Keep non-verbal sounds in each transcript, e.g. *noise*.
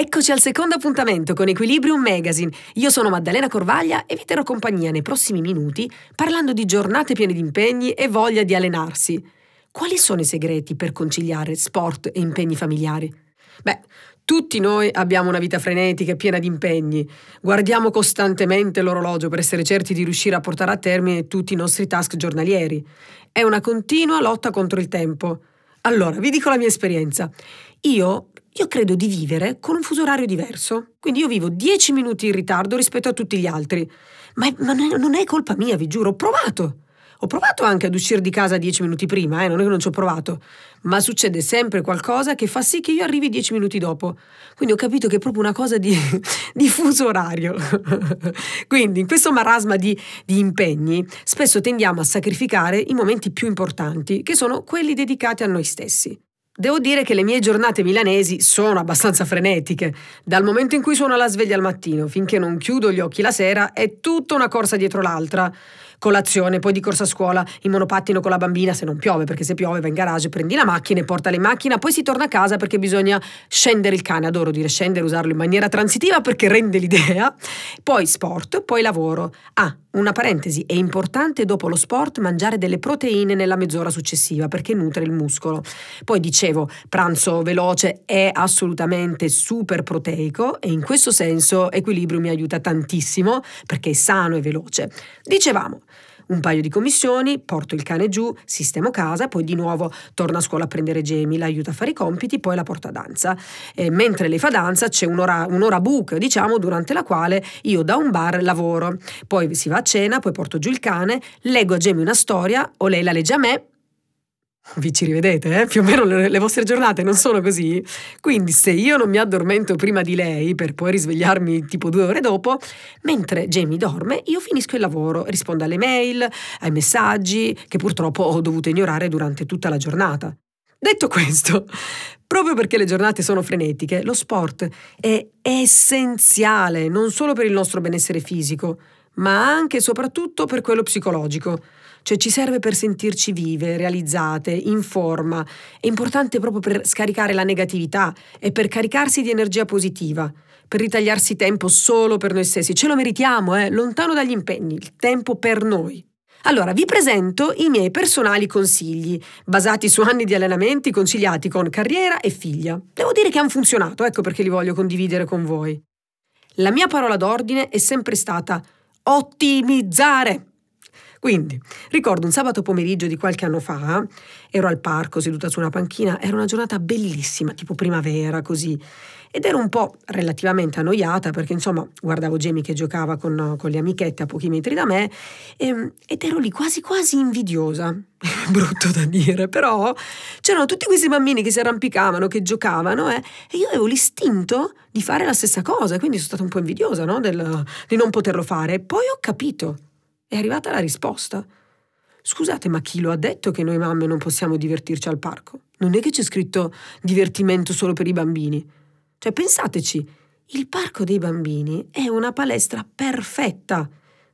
Eccoci al secondo appuntamento con Equilibrium Magazine. Io sono Maddalena Corvaglia e vi terrò compagnia nei prossimi minuti parlando di giornate piene di impegni e voglia di allenarsi. Quali sono i segreti per conciliare sport e impegni familiari? Beh, tutti noi abbiamo una vita frenetica e piena di impegni. Guardiamo costantemente l'orologio per essere certi di riuscire a portare a termine tutti i nostri task giornalieri. È una continua lotta contro il tempo. Allora, vi dico la mia esperienza. Io io credo di vivere con un fuso orario diverso. Quindi io vivo 10 minuti in ritardo rispetto a tutti gli altri. Ma, ma non è colpa mia, vi giuro, ho provato. Ho provato anche ad uscire di casa 10 minuti prima, eh, non è che non ci ho provato, ma succede sempre qualcosa che fa sì che io arrivi 10 minuti dopo. Quindi ho capito che è proprio una cosa di, *laughs* di fuso orario. *laughs* Quindi in questo marasma di, di impegni spesso tendiamo a sacrificare i momenti più importanti, che sono quelli dedicati a noi stessi. Devo dire che le mie giornate milanesi sono abbastanza frenetiche. Dal momento in cui suono la sveglia al mattino finché non chiudo gli occhi la sera è tutta una corsa dietro l'altra colazione, poi di corsa a scuola, in monopattino con la bambina se non piove, perché se piove va in garage, prendi la macchina e porta in macchina, poi si torna a casa perché bisogna scendere il cane, adoro dire scendere, usarlo in maniera transitiva perché rende l'idea, poi sport, poi lavoro. Ah, una parentesi, è importante dopo lo sport mangiare delle proteine nella mezz'ora successiva perché nutre il muscolo. Poi dicevo, pranzo veloce è assolutamente super proteico e in questo senso equilibrio mi aiuta tantissimo perché è sano e veloce. Dicevamo, un paio di commissioni, porto il cane giù, sistemo casa, poi di nuovo torno a scuola a prendere Jamie, l'aiuto a fare i compiti, poi la porto a danza. E mentre lei fa danza c'è un'ora, un'ora book, diciamo, durante la quale io da un bar lavoro. Poi si va a cena, poi porto giù il cane, leggo a Jamie una storia o lei la legge a me vi ci rivedete, eh? più o meno le, vostre giornate non sono così. Quindi se io non mi addormento prima di lei per poi risvegliarmi tipo due ore dopo, mentre Jamie dorme, io finisco il lavoro, rispondo alle mail, ai messaggi che purtroppo ho dovuto ignorare durante tutta la giornata. Detto questo, proprio perché le giornate sono frenetiche, lo sport è essenziale non solo per il nostro benessere fisico, ma anche e soprattutto per quello psicologico. Cioè ci serve per sentirci vive, realizzate, in forma. È importante proprio per scaricare la negatività e per caricarsi di energia positiva, per ritagliarsi tempo solo per noi stessi. Ce lo meritiamo, eh? lontano dagli impegni, il tempo per noi. Allora, vi presento i miei personali consigli, basati su anni di allenamenti conciliati con carriera e figlia. Devo dire che hanno funzionato, ecco perché li voglio condividere con voi. La mia parola d'ordine è sempre stata ottimizzare. Quindi, ricordo un sabato pomeriggio di qualche anno fa, ero al parco seduta su una panchina, era una giornata bellissima, tipo primavera, così. Ed ero un po' relativamente annoiata perché insomma guardavo Jamie che giocava con, con le amichette a pochi metri da me e, ehm, ed ero lì quasi quasi invidiosa. *laughs* Brutto da dire, però c'erano tutti questi bambini che si arrampicavano, che giocavano eh, e io avevo l'istinto di fare la stessa cosa, quindi sono stata un po' invidiosa no? Del, di non poterlo fare. Poi ho capito è arrivata la risposta. Scusate, ma chi lo ha detto che noi mamme non possiamo divertirci al parco? Non è che c'è scritto divertimento solo per i bambini. Cioè, pensateci, il parco dei bambini è una palestra perfetta.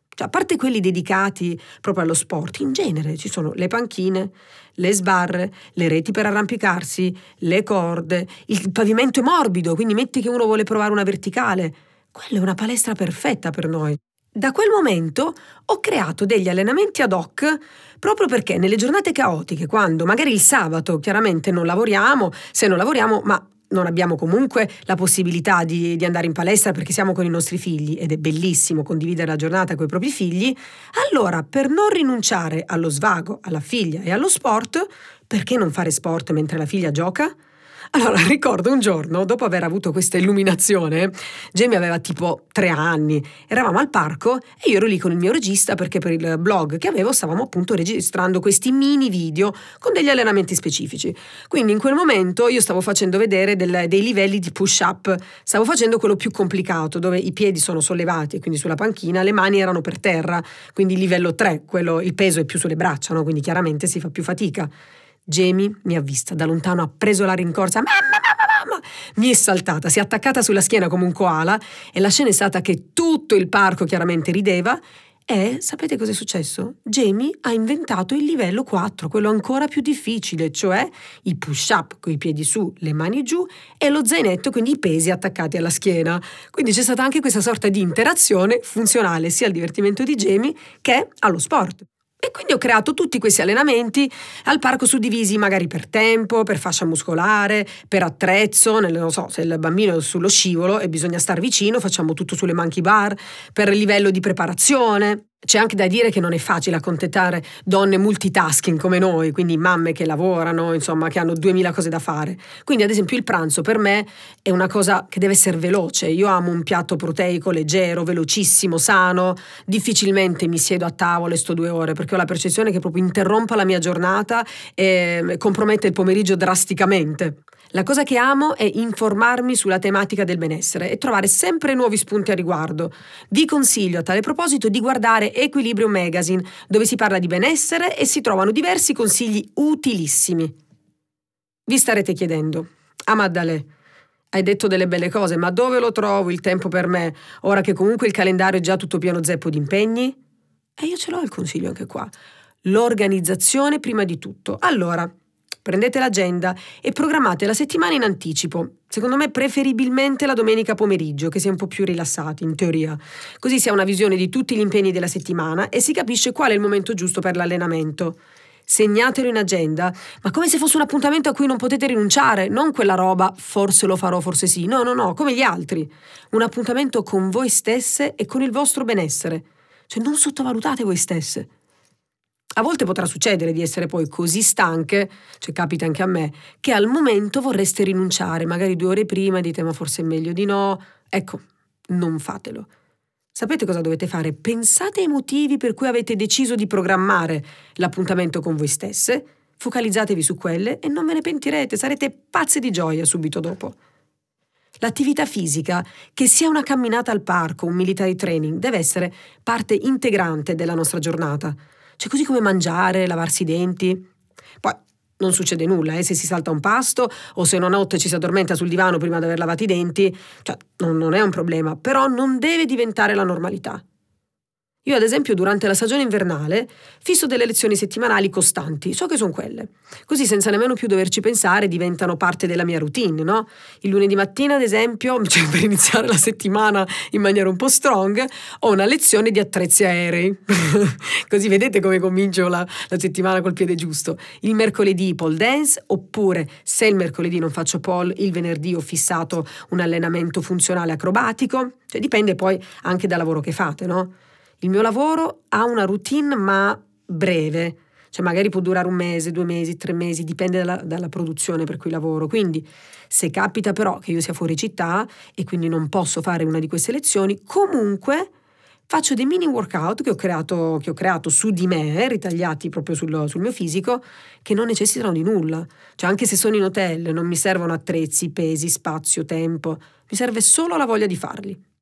Cioè, a parte quelli dedicati proprio allo sport, in genere ci sono le panchine, le sbarre, le reti per arrampicarsi, le corde, il pavimento è morbido, quindi metti che uno vuole provare una verticale. Quella è una palestra perfetta per noi. Da quel momento ho creato degli allenamenti ad hoc proprio perché nelle giornate caotiche, quando magari il sabato chiaramente non lavoriamo, se non lavoriamo, ma non abbiamo comunque la possibilità di, di, andare in palestra perché siamo con i nostri figli ed è bellissimo condividere la giornata con i propri figli, allora per non rinunciare allo svago, alla figlia e allo sport, perché non fare sport mentre la figlia gioca? Allora, *laughs* ricordo un giorno, dopo aver avuto questa illuminazione, Jamie aveva tipo tre anni, eravamo al parco e io ero lì con il mio regista perché per il blog che avevo stavamo appunto registrando questi mini video con degli allenamenti specifici. Quindi in quel momento io stavo facendo vedere del, dei livelli di push-up, stavo facendo quello più complicato, dove i piedi sono sollevati, quindi sulla panchina, le mani erano per terra, quindi livello 3, quello, il peso è più sulle braccia, no? quindi chiaramente si fa più fatica. Jamie mi ha vista da lontano, ha preso la rincorsa. Mamma, mamma, mamma! Mi è saltata, si è attaccata sulla schiena come un koala e la scena è stata che tutto il parco chiaramente rideva E sapete cosa è successo? Jamie ha inventato il livello 4, quello ancora più difficile, cioè il push-up con i piedi su, le mani giù e lo zainetto, quindi i pesi attaccati alla schiena. Quindi c'è stata anche questa sorta di interazione funzionale sia al divertimento di Jamie che allo sport. E quindi ho creato tutti questi allenamenti al parco suddivisi magari per tempo, per fascia muscolare, per attrezzo, nel, non so, se il bambino è sullo scivolo e bisogna star vicino, facciamo tutto sulle monkey bar, per livello di preparazione. C'è anche da dire che non è facile accontentare donne multitasking come noi, quindi mamme che lavorano, insomma, che hanno duemila cose da fare. Quindi, ad esempio, il pranzo per me è una cosa che deve essere veloce. Io amo un piatto proteico leggero, velocissimo, sano. Difficilmente mi siedo a tavola e sto due ore perché ho la percezione che proprio interrompa la mia giornata e compromette il pomeriggio drasticamente. La cosa che amo è informarmi sulla tematica del benessere e trovare sempre nuovi spunti a riguardo. Vi consiglio a tale proposito di guardare Equilibrium Magazine, dove si parla di benessere e si trovano diversi consigli utilissimi. Vi starete chiedendo, ah Maddalè, hai detto delle belle cose, ma dove lo trovo il tempo per me, ora che comunque il calendario è già tutto pieno zeppo di impegni? E io ce l'ho il consiglio anche qua. L'organizzazione prima di tutto. Allora, prendete l'agenda e programmate la settimana in anticipo. Secondo me preferibilmente la domenica pomeriggio, che si è un po' più rilassati, in teoria. Così si ha una visione di tutti gli impegni della settimana e si capisce qual è il momento giusto per l'allenamento. Segnatelo in agenda, ma come se fosse un appuntamento a cui non potete rinunciare, non quella roba, forse lo farò, forse sì. No, no, no, come gli altri. Un appuntamento con voi stesse e con il vostro benessere. Cioè non sottovalutate voi stesse. A volte potrà succedere di essere poi così stanche, cioè capita anche a me, che al momento vorreste rinunciare, magari due ore prima dite ma forse è meglio di no. Ecco, non fatelo. Sapete cosa dovete fare? Pensate ai motivi per cui avete deciso di programmare l'appuntamento con voi stesse, focalizzatevi su quelle e non ve ne pentirete, sarete pazze di gioia subito dopo. L'attività fisica, che sia una camminata al parco, un military training, deve essere parte integrante della nostra giornata. Cioè così come mangiare, lavarsi i denti. Poi non succede nulla, eh, se si salta un pasto o se una notte ci si addormenta sul divano prima di aver lavato i denti, cioè non, non è un problema, però non deve diventare la normalità. Io ad esempio durante la stagione invernale fisso delle lezioni settimanali costanti, so che sono quelle. Così senza nemmeno più doverci pensare diventano parte della mia routine, no? Il lunedì mattina ad esempio, *laughs* cioè per iniziare la settimana in maniera un po' strong, ho una lezione di attrezzi aerei. *laughs* Così vedete come comincio la, la settimana col piede giusto. Il mercoledì pole dance, oppure se il mercoledì non faccio pole, il venerdì ho fissato un allenamento funzionale acrobatico. Cioè dipende poi anche dal lavoro che fate, no? Il mio lavoro ha una routine ma breve, cioè magari può durare un mese, due mesi, tre mesi, dipende dalla, dalla, produzione per cui lavoro. Quindi se capita però che io sia fuori città e quindi non posso fare una di queste lezioni, comunque faccio dei mini workout che ho creato, che ho creato su di me, ritagliati proprio sul, sul, mio fisico, che non necessitano di nulla. Cioè anche se sono in hotel non mi servono attrezzi, pesi, spazio, tempo, mi serve solo la voglia di farli.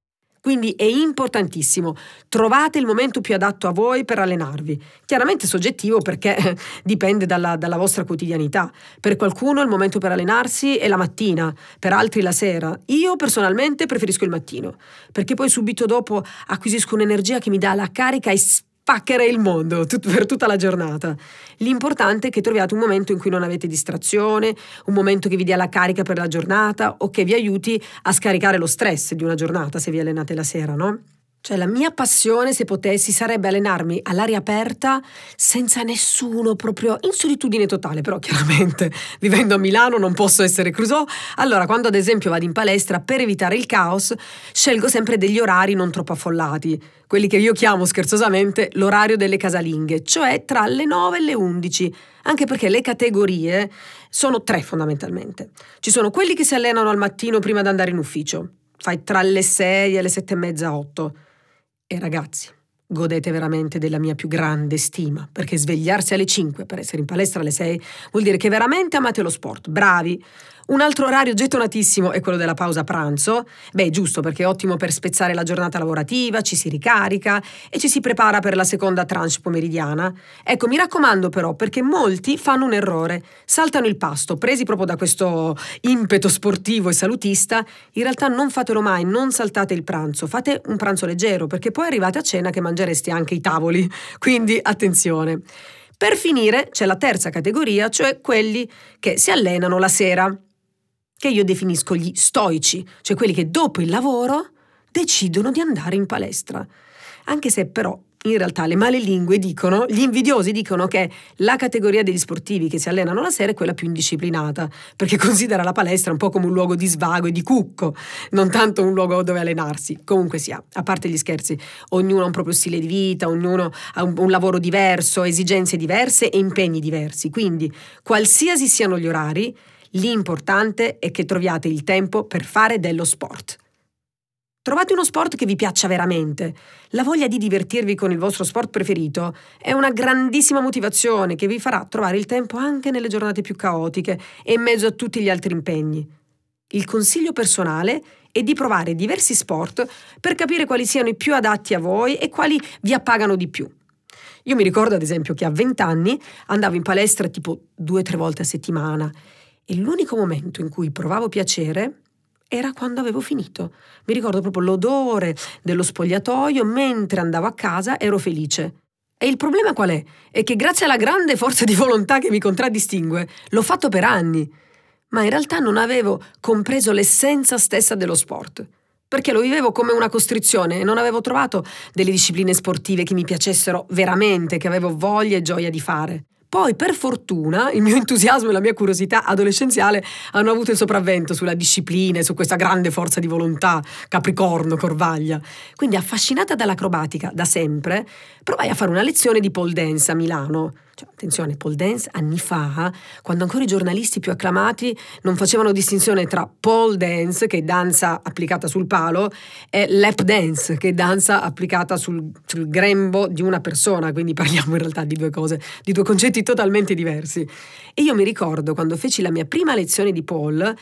Quindi è importantissimo, trovate il momento più adatto a voi per allenarvi. Chiaramente soggettivo perché *laughs* dipende dalla, dalla, vostra quotidianità. Per qualcuno il momento per allenarsi è la mattina, per altri la sera. Io personalmente preferisco il mattino, perché poi subito dopo acquisisco un'energia che mi dà la carica e spaccherei il mondo tut- per tutta la giornata. L'importante è che troviate un momento in cui non avete distrazione, un momento che vi dia la carica per la giornata o che vi aiuti a scaricare lo stress di una giornata se vi allenate la sera, no? Cioè la mia passione, se potessi, sarebbe allenarmi all'aria aperta senza nessuno, proprio in solitudine totale, però chiaramente *laughs* vivendo a Milano non posso essere Crusoe. Allora, quando ad esempio vado in palestra per evitare il caos, scelgo sempre degli orari non troppo affollati, quelli che io chiamo scherzosamente l'orario delle casalinghe, cioè tra le 9 e le 11, anche perché le categorie sono tre fondamentalmente. Ci sono quelli che si allenano al mattino prima di andare in ufficio, fai tra le 6 e le 7 e mezza, 8 e ragazzi, godete veramente della mia più grande stima, perché svegliarsi alle 5 per essere in palestra alle 6 vuol dire che veramente amate lo sport, bravi. Un altro orario gettonatissimo è quello della pausa pranzo. Beh, giusto perché è ottimo per spezzare la giornata lavorativa, ci si ricarica e ci si prepara per la seconda tranche pomeridiana. Ecco, mi raccomando però perché molti fanno un errore, saltano il pasto, presi proprio da questo impeto sportivo e salutista. In realtà non fatelo mai, non saltate il pranzo, fate un pranzo leggero perché poi arrivate a cena che mangereste anche i tavoli. *laughs* Quindi attenzione. Per finire c'è la terza categoria, cioè quelli che si allenano la sera che io definisco gli stoici, cioè quelli che dopo il lavoro decidono di andare in palestra. Anche se però in realtà le male lingue dicono, gli invidiosi dicono che la categoria degli sportivi che si allenano la sera è quella più indisciplinata, perché *laughs* considera la palestra un po' come un luogo di svago e di cucco, non tanto un luogo dove allenarsi. Comunque sia, a parte gli scherzi, ognuno ha un proprio stile di vita, ognuno ha un, un lavoro diverso, esigenze diverse e impegni diversi. Quindi, qualsiasi siano gli orari, L'importante è che troviate il tempo per fare dello sport. Trovate uno sport che vi piaccia veramente. La voglia di divertirvi con il vostro sport preferito è una grandissima motivazione che vi farà trovare il tempo anche nelle giornate più caotiche e in mezzo a tutti gli altri impegni. Il consiglio personale è di provare diversi sport per capire quali siano i più adatti a voi e quali vi appagano di più. Io mi ricordo ad esempio che a 20 anni andavo in palestra tipo due o tre volte a settimana e l'unico momento in cui provavo piacere era quando avevo finito. Mi ricordo proprio l'odore dello spogliatoio, mentre andavo a casa ero felice. E il problema qual è? È che grazie alla grande forza di volontà che mi contraddistingue, l'ho fatto per anni, ma in realtà non avevo compreso l'essenza stessa dello sport perché lo vivevo come una costrizione e non avevo trovato delle discipline sportive che mi piacessero veramente, che avevo voglia e gioia di fare. Poi, per fortuna, il mio *laughs* entusiasmo e la mia curiosità adolescenziale hanno avuto il sopravvento sulla disciplina e su questa grande forza di volontà, Capricorno, Corvaglia. Quindi, affascinata dall'acrobatica da sempre, provai a fare una lezione di pole dance a Milano. Cioè, attenzione, pole dance anni fa, quando ancora i giornalisti più acclamati non facevano distinzione tra pole dance, che è danza applicata sul palo, e lap dance, che è danza applicata sul, sul grembo di una persona, quindi parliamo in realtà di due cose, di due concetti totalmente diversi. E io mi ricordo quando feci la mia prima lezione di pole,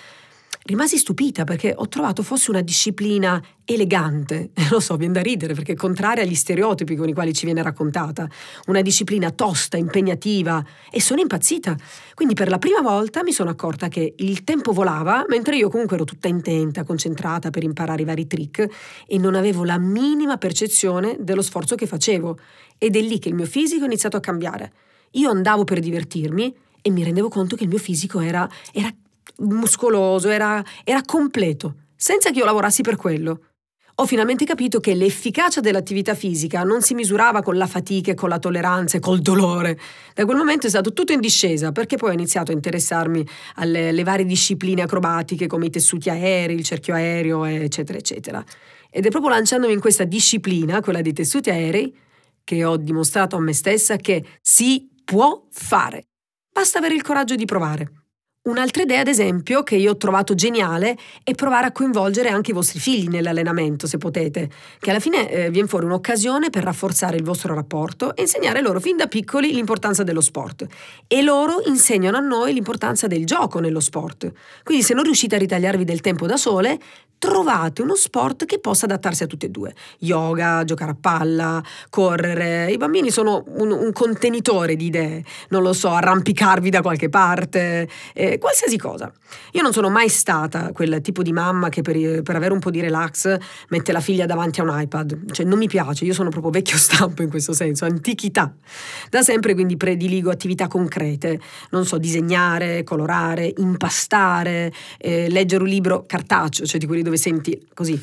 rimasi stupita perché ho trovato fosse una disciplina elegante, *laughs* lo so, viene da ridere perché è contraria agli stereotipi con i quali ci viene raccontata, una disciplina tosta, impegnativa e sono impazzita. Quindi per la prima volta mi sono accorta che il tempo volava mentre io comunque ero tutta intenta, concentrata per imparare i vari trick e non avevo la minima percezione dello sforzo che facevo ed è lì che il mio fisico è iniziato a cambiare. Io andavo per divertirmi e mi rendevo conto che il mio fisico era, era muscoloso, era, era completo, senza che io lavorassi per quello. Ho finalmente capito che l'efficacia dell'attività fisica non si misurava con la fatica con la tolleranza e col dolore. Da quel momento è stato tutto in discesa, perché poi ho iniziato a interessarmi alle varie discipline acrobatiche come i tessuti aerei, il cerchio aereo, eccetera, eccetera. Ed è proprio lanciandomi in questa disciplina, quella dei tessuti aerei, che ho dimostrato a me stessa che si può fare. Basta avere il coraggio di provare. Un'altra idea, ad esempio, che io ho trovato geniale è provare a coinvolgere anche i vostri figli nell'allenamento, se potete, che alla fine eh, viene fuori un'occasione per rafforzare il vostro rapporto e insegnare loro fin da piccoli l'importanza dello sport. E loro insegnano a noi l'importanza del gioco nello sport. Quindi se non riuscite a ritagliarvi del tempo da sole, trovate uno sport che possa adattarsi a tutte e due. Yoga, giocare a palla, correre. I bambini sono un, un contenitore di idee, non lo so, arrampicarvi da qualche parte, eh, qualsiasi cosa. Io non sono mai stata quel tipo di mamma che per, per, avere un po' di relax mette la figlia davanti a un iPad. Cioè non mi piace, io sono proprio vecchio *laughs* stampo in questo senso, antichità. Da sempre quindi prediligo attività concrete, non so, disegnare, colorare, impastare, eh, leggere un libro cartaceo, cioè di quelli dove senti così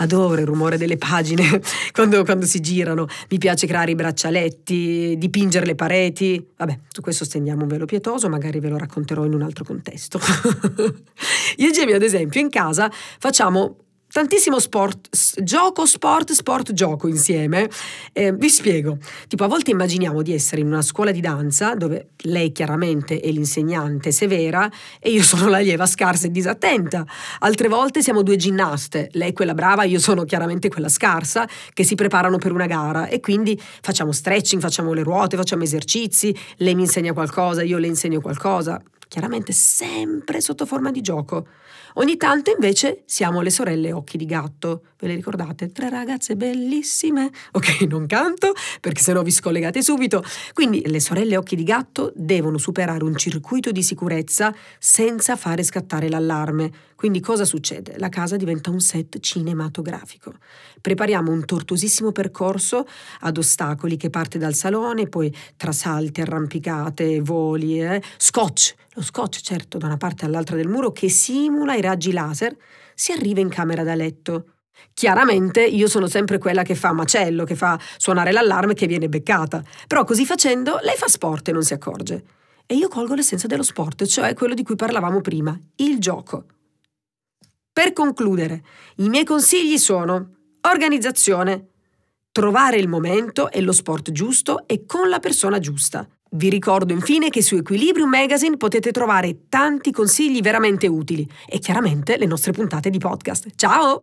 adoro il rumore delle pagine *laughs* quando, quando, si girano, mi piace creare i braccialetti, dipingere le pareti, vabbè, su questo stendiamo un velo pietoso, magari ve lo racconterò in un altro contesto. *laughs* Io e Jamie, ad esempio, in casa facciamo tantissimo sport, gioco, sport, sport, gioco insieme. Eh, vi spiego. Tipo, a volte immaginiamo di essere in una scuola di danza dove lei chiaramente è l'insegnante severa e io sono l'allieva scarsa e disattenta. Altre volte siamo due ginnaste, lei quella brava, io sono chiaramente quella scarsa, che si preparano per una gara e quindi facciamo stretching, facciamo le ruote, facciamo esercizi, lei mi insegna qualcosa, io le insegno qualcosa chiaramente sempre sotto forma di gioco. Ogni tanto invece siamo le sorelle occhi di gatto. Ve le ricordate? Tre ragazze bellissime. Ok, non canto perché sennò vi scollegate subito. Quindi le sorelle occhi di gatto devono superare un circuito di sicurezza senza fare scattare l'allarme. Quindi cosa succede? La casa diventa un set cinematografico. Prepariamo un tortuosissimo percorso ad ostacoli che parte dal salone, poi tra salti, arrampicate, voli, eh? scotch, lo scotch certo da una parte all'altra del muro che simula i raggi laser, si arriva in camera da letto. Chiaramente io sono sempre quella che fa macello, che fa suonare l'allarme che viene beccata, però così facendo lei fa sport e non si accorge. E io colgo l'essenza dello sport, cioè quello di cui parlavamo prima, il gioco. Per concludere, i miei consigli sono organizzazione, trovare il momento e lo sport giusto e con la persona giusta. Vi ricordo infine che su Equilibrium Magazine potete trovare tanti consigli veramente utili e chiaramente le nostre puntate di podcast. Ciao!